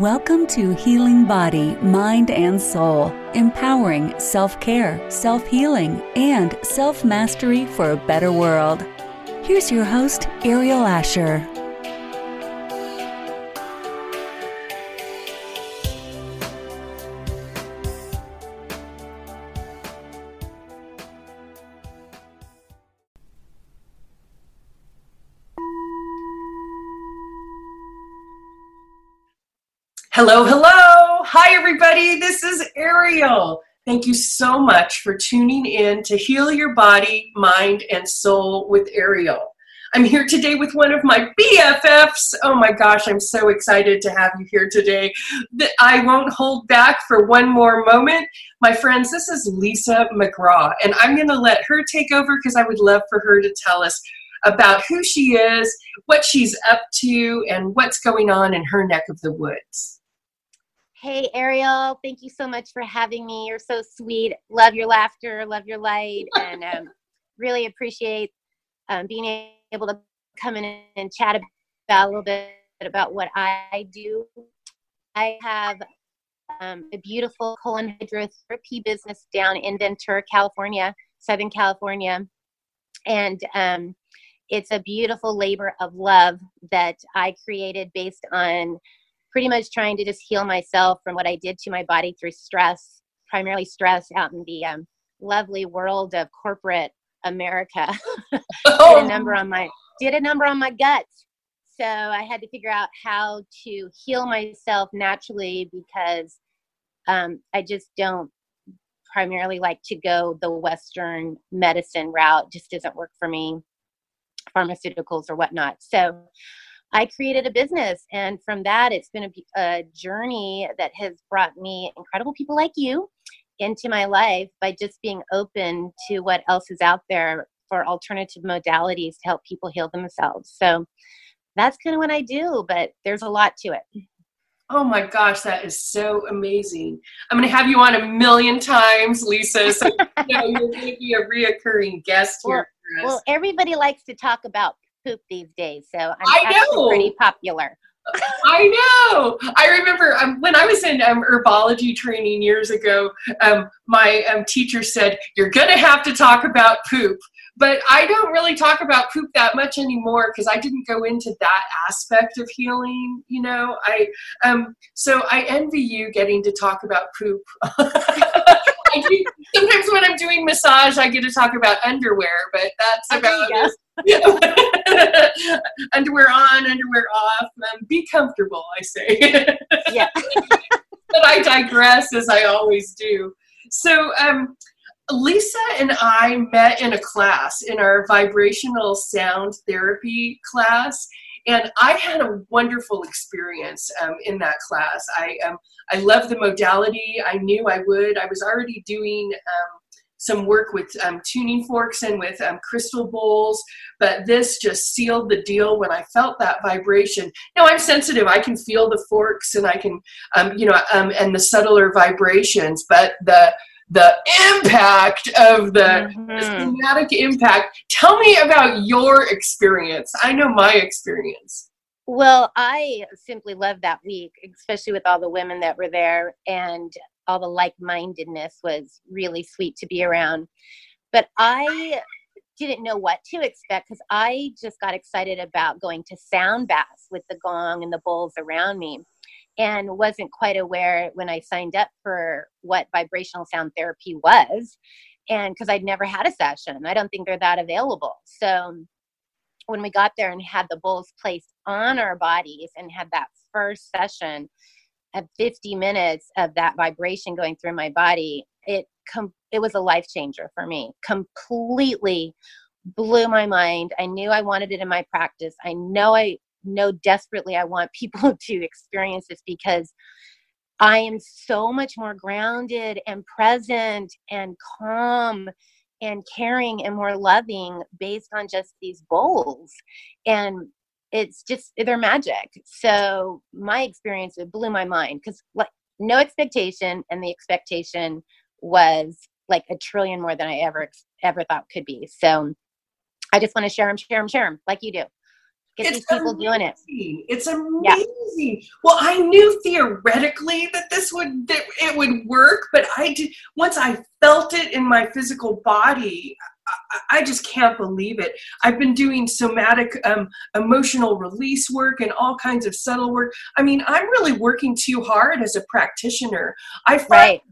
Welcome to Healing Body, Mind, and Soul, empowering self care, self healing, and self mastery for a better world. Here's your host, Aeriol Asher. Hello, hello. Hi, everybody. This is Aeriol. Thank you so much for tuning in to Heal Your Body, Mind, and Soul with Aeriol. I'm here today with one of my BFFs. Oh my gosh, I'm so excited to have you here today. I won't hold back for one more moment. My friends, this is Lissa McGraw, and I'm going to let her take over because I would love for her to tell us about who she is, what she's up to, and what's going on in her neck of the woods. Hey, Aeriol, thank you so much for having me. You're so sweet. Love your laughter, love your light, and um, really appreciate um, being able to come in and chat about a little bit about what I do. I have um, a beautiful colon hydrotherapy business down in Ventura, California, Southern California. And um, it's a beautiful labor of love that I created based on pretty much trying to just heal myself from what I did to my body through stress, primarily stress out in the um, lovely world of corporate America. oh. did a number on my did a number on my gut. So I had to figure out how to heal myself naturally because um, I just don't primarily like to go the Western medicine route. Just doesn't work for me, pharmaceuticals or whatnot. So I created a business. And from that, it's been a, a, journey that has brought me incredible people like you into my life by just being open to what else is out there for alternative modalities to help people heal themselves. So that's kind of what I do, but there's a lot to it. Oh my gosh, that is so amazing. I'm going to have you on a million times, Lissa. So you you're going to be a reoccurring guest here. Well, well, everybody likes to talk about poop these days, so I'm I know. pretty popular. I know. I remember um, when I was in um, herbology training years ago, um, my um, teacher said, You're going to have to talk about poop. But I don't really talk about poop that much anymore because I didn't go into that aspect of healing, you know. I um, So I envy you getting to talk about poop. do, sometimes when I'm doing massage, I get to talk about underwear, but that's about underwear on, underwear off. Um, be comfortable, I say. yeah. but I digress as I always do. So, um, Lissa and I met in a class, in our vibrational sound therapy class, and I had a wonderful experience um, in that class. I um, I love the modality. I knew I would. I was already doing um, some work with um, tuning forks and with um, crystal bowls, but this just sealed the deal when I felt that vibration. Now I'm sensitive; I can feel the forks and I can, um, you know, um, and the subtler vibrations, but the the impact of the, mm-hmm. the impact. Tell me about your experience. I know my experience. Well, I simply loved that week, especially with all the women that were there. And all the like-mindedness was really sweet to be around but i didn't know what to expect because i just got excited about going to sound baths with the gong and the bowls around me and wasn't quite aware when i signed up for what vibrational sound therapy was and because i'd never had a session. I don't think they're that available. So when we got there and had the bowls placed on our bodies and had that first session at 50 minutes of that vibration going through my body it com- it was a life changer for me. Completely blew my mind. I knew i wanted it in my practice. I know i know desperately i want people to experience this because i am so much more grounded and present and calm and caring and more loving based on just these bowls and it's just they're magic. So my experience it blew my mind because like no expectation, and the expectation was like a trillion more than I ever ever thought could be. So I just want to share them, share them, share them, like you do. Get it's these people amazing. doing it. It's amazing. Yeah. Well, I knew theoretically that this would that it would work, but I did once I felt it in my physical body. I just can't believe it. I've been doing somatic um, emotional release work and all kinds of subtle work. I mean, I'm really working too hard as a practitioner. I find right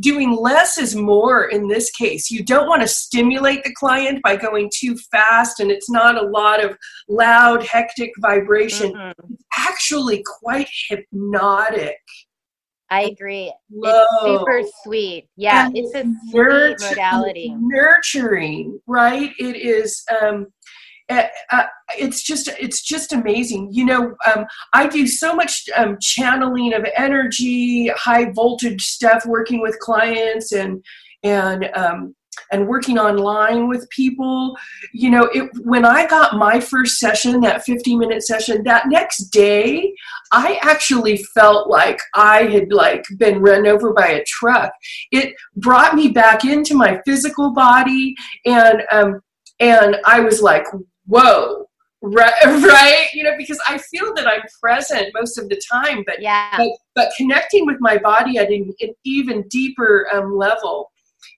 doing less is more in this case. You don't want to stimulate the client by going too fast, and it's not a lot of loud, hectic vibration. Mm-hmm. It's actually quite hypnotic. I agree. Whoa. It's super sweet. Yeah, and it's a sweet modality. Nurturing, right? It is. Um, uh, uh, it's just it's just amazing. You know um, i do so much um, channeling of energy high voltage stuff working with clients and and um, and working online with people. You know it, when i got my first session that 50 minute session that next day i actually felt like i had like been run over by a truck. It brought me back into my physical body and um, and i was like whoa right right? You know because i feel that i'm present most of the time but yeah. but, but connecting with my body at an, an even deeper um, level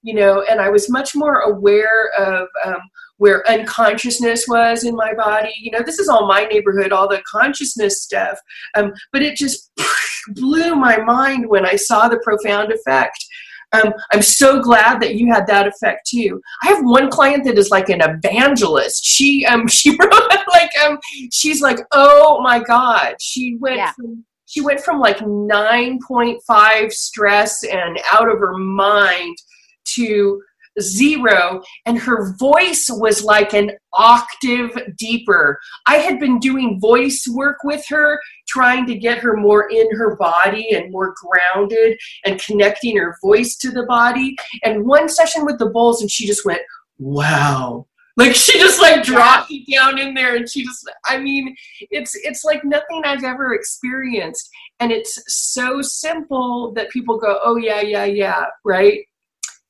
you know and i was much more aware of um, where unconsciousness was in my body. You know this is all my neighborhood all the consciousness stuff um, but it just blew my mind when i saw the profound effect um, I'm so glad that you had that effect too. I have one client that is like an evangelist. She um she wrote like um she's like oh my god she went yeah. from she went from like 9.5 stress and out of her mind to zero and her voice was like an octave deeper. I had been doing voice work with her, trying to get her more in her body and more grounded and connecting her voice to the body. And one session with the bowls, and she just went, wow. Like she just like dropped me down in there and she just I mean it's it's like nothing I've ever experienced and it's so simple that people go oh yeah yeah yeah right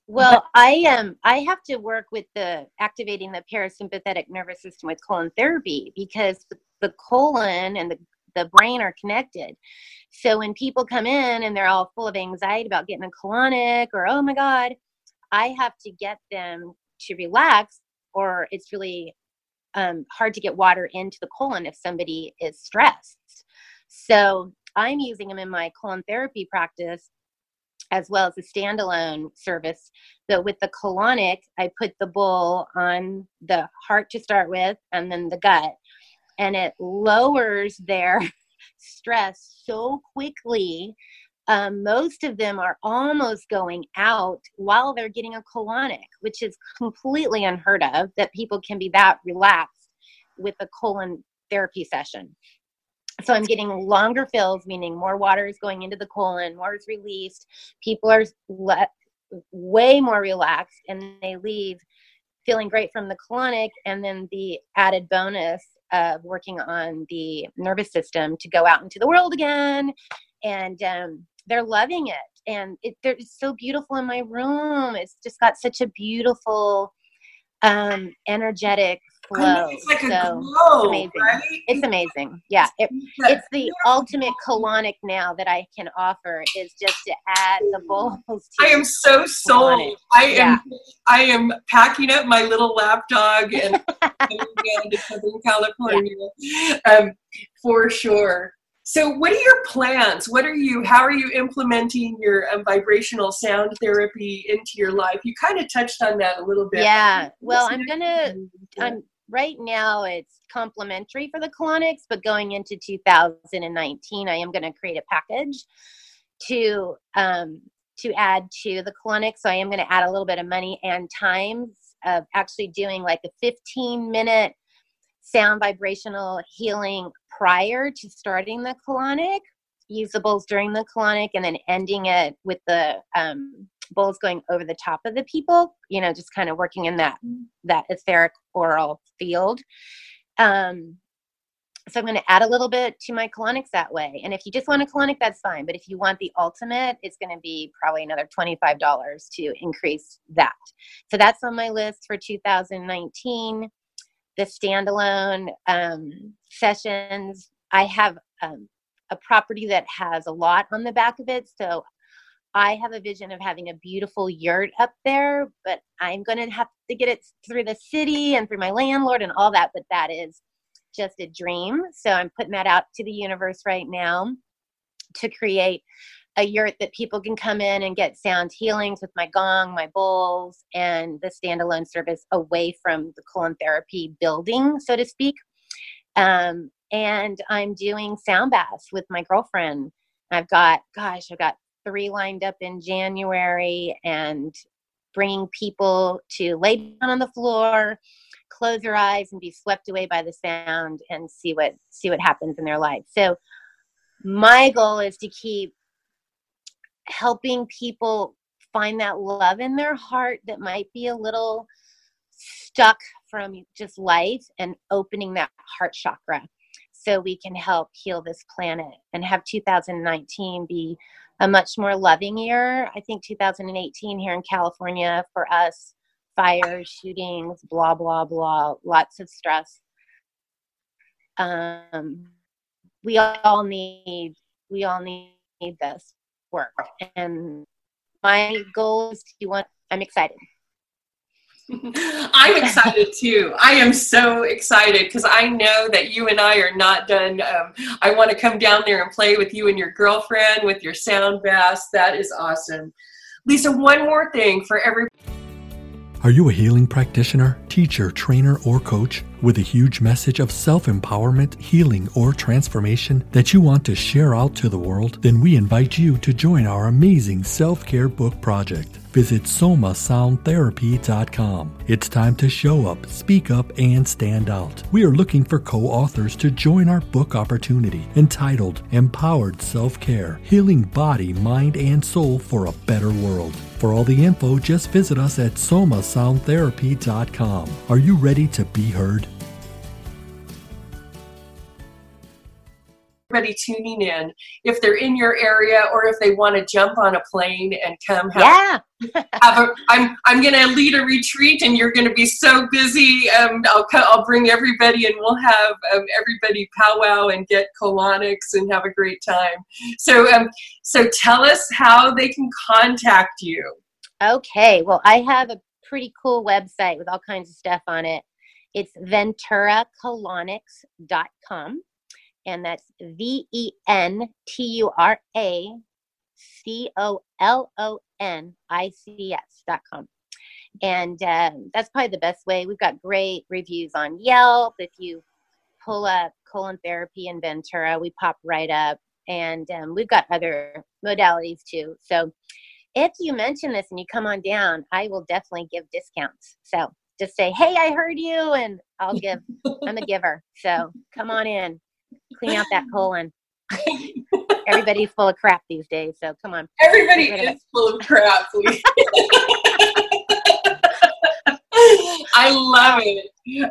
well, I am. Um, I have to work with the activating the parasympathetic nervous system with colon therapy because the colon and the the brain are connected. So when people come in and they're all full of anxiety about getting a colonic or oh my god, I have to get them to relax, or it's really um, hard to get water into the colon if somebody is stressed. So I'm using them in my colon therapy practice as well as a standalone service. So with the colonic, I put the bowl on the heart to start with and then the gut. And it lowers their stress so quickly. Um, most of them are almost going out while they're getting a colonic, which is completely unheard of that people can be that relaxed with a colon therapy session so i'm getting longer fills meaning more water is going into the colon more is released. People are le- way more relaxed and they leave feeling great from the colonic and then the added bonus of working on the nervous system to go out into the world again. And um, they're loving it. And it, it's so beautiful in my room. It's just got such a beautiful um, energetic flow. It's like so a glow, it's amazing. Right? It's amazing. Yeah, it, it's the ultimate colonic now that I can offer is just to add the bowls. I am so sold. I am. Yeah. I am packing up my little lap dog and going to Southern California yeah. um, for sure. So, what are your plans? What are you? How are you implementing your um, vibrational sound therapy into your life? You kind of touched on that a little bit. Yeah. Well, I'm gonna. I'm right now. It's complimentary for the colonics, but going into 2019, I am going to create a package to um, to add to the colonics. So I am going to add a little bit of money and times of actually doing like a 15 minute sound vibrational healing prior to starting the colonic, usables during the colonic, and then ending it with the um, bowls going over the top of the people. You know, just kind of working in that that etheric oral field. Um, so I'm going to add a little bit to my colonics that way. And if you just want a colonic, that's fine. But if you want the ultimate, it's going to be probably another $25 to increase that. So that's on my list for 2019 the standalone um, sessions. I have um, a property that has a lot on the back of it. So I have a vision of having a beautiful yurt up there, but I'm going to have to get it through the city and through my landlord and all that. But that is just a dream. So I'm putting that out to the universe right now to create a yurt that people can come in and get sound healings with my gong, my bowls, and the standalone service away from the colon therapy building, so to speak. Um, and I'm doing sound baths with my girlfriend. I've got, gosh, I've got three lined up in January and bringing people to lay down on the floor, close their eyes and be swept away by the sound and see what see what happens in their life. So my goal is to keep helping people find that love in their heart that might be a little stuck from just life and opening that heart chakra so we can help heal this planet and have 2019 be a much more loving year. I think 2018 here in California for us, fires, shootings, blah, blah, blah, lots of stress. Um, we all need, we all need this work. And my goal is to want, I'm excited. I'm excited too. I am so excited because I know that you and I are not done. Um, I want to come down there and play with you and your girlfriend with your sound bass. That is awesome. Lissa, one more thing for every. Are you a healing practitioner, teacher, trainer, or coach with a huge message of self empowerment, healing, or transformation that you want to share out to the world? Then we invite you to join our amazing self care book project. Visit somasoundtherapy.com. It's time to show up, speak up, and stand out. We are looking for co authors to join our book opportunity entitled Empowered Self Care Healing Body, Mind, and Soul for a Better World. For all the info, just visit us at somasoundtherapy.com. Are you ready to be heard? Everybody tuning in, if they're in your area or if they want to jump on a plane and come have, Yeah. have a, I'm, I'm going to lead a retreat and you're going to be so busy. Um, I'll, I'll bring everybody and we'll have um, everybody powwow and get colonics and have a great time. So, um, so tell us how they can contact you. Okay. Well, I have a pretty cool website with all kinds of stuff on it. It's venturacolonics.com. And that's V E N T U R A C O L O N I C S dot com. And um, that's probably the best way. We've got great reviews on Yelp. If you pull up colon therapy in Ventura, we pop right up. And um, we've got other modalities too. So if you mention this and you come on down, I will definitely give discounts. So just say, hey, I heard you, and I'll give. I'm a giver. So come on in, clean out that colon. Everybody's full of crap these days. So come on. Everybody is full of crap. I love it.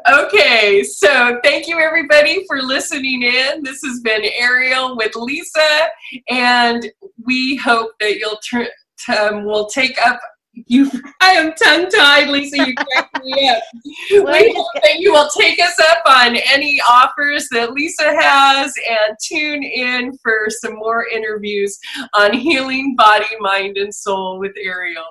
Okay, so thank you everybody for listening in. This has been Aeriol with Lissa, and we hope that you'll turn. Um, will take up you. I am tongue tied, Lissa. You cracked me up. We hope that you will take us up on any offers that Lissa has, and tune in for some more interviews on healing body, mind, and soul with Aeriol.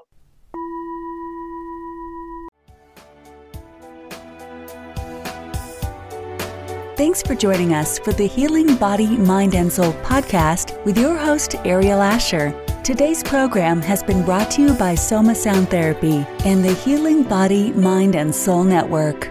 Thanks for joining us for the Healing Body, Mind, and Soul podcast with your host, Aeriol Asher. Today's program has been brought to you by Soma Sound Therapy and the Healing Body, Mind, and Soul Network.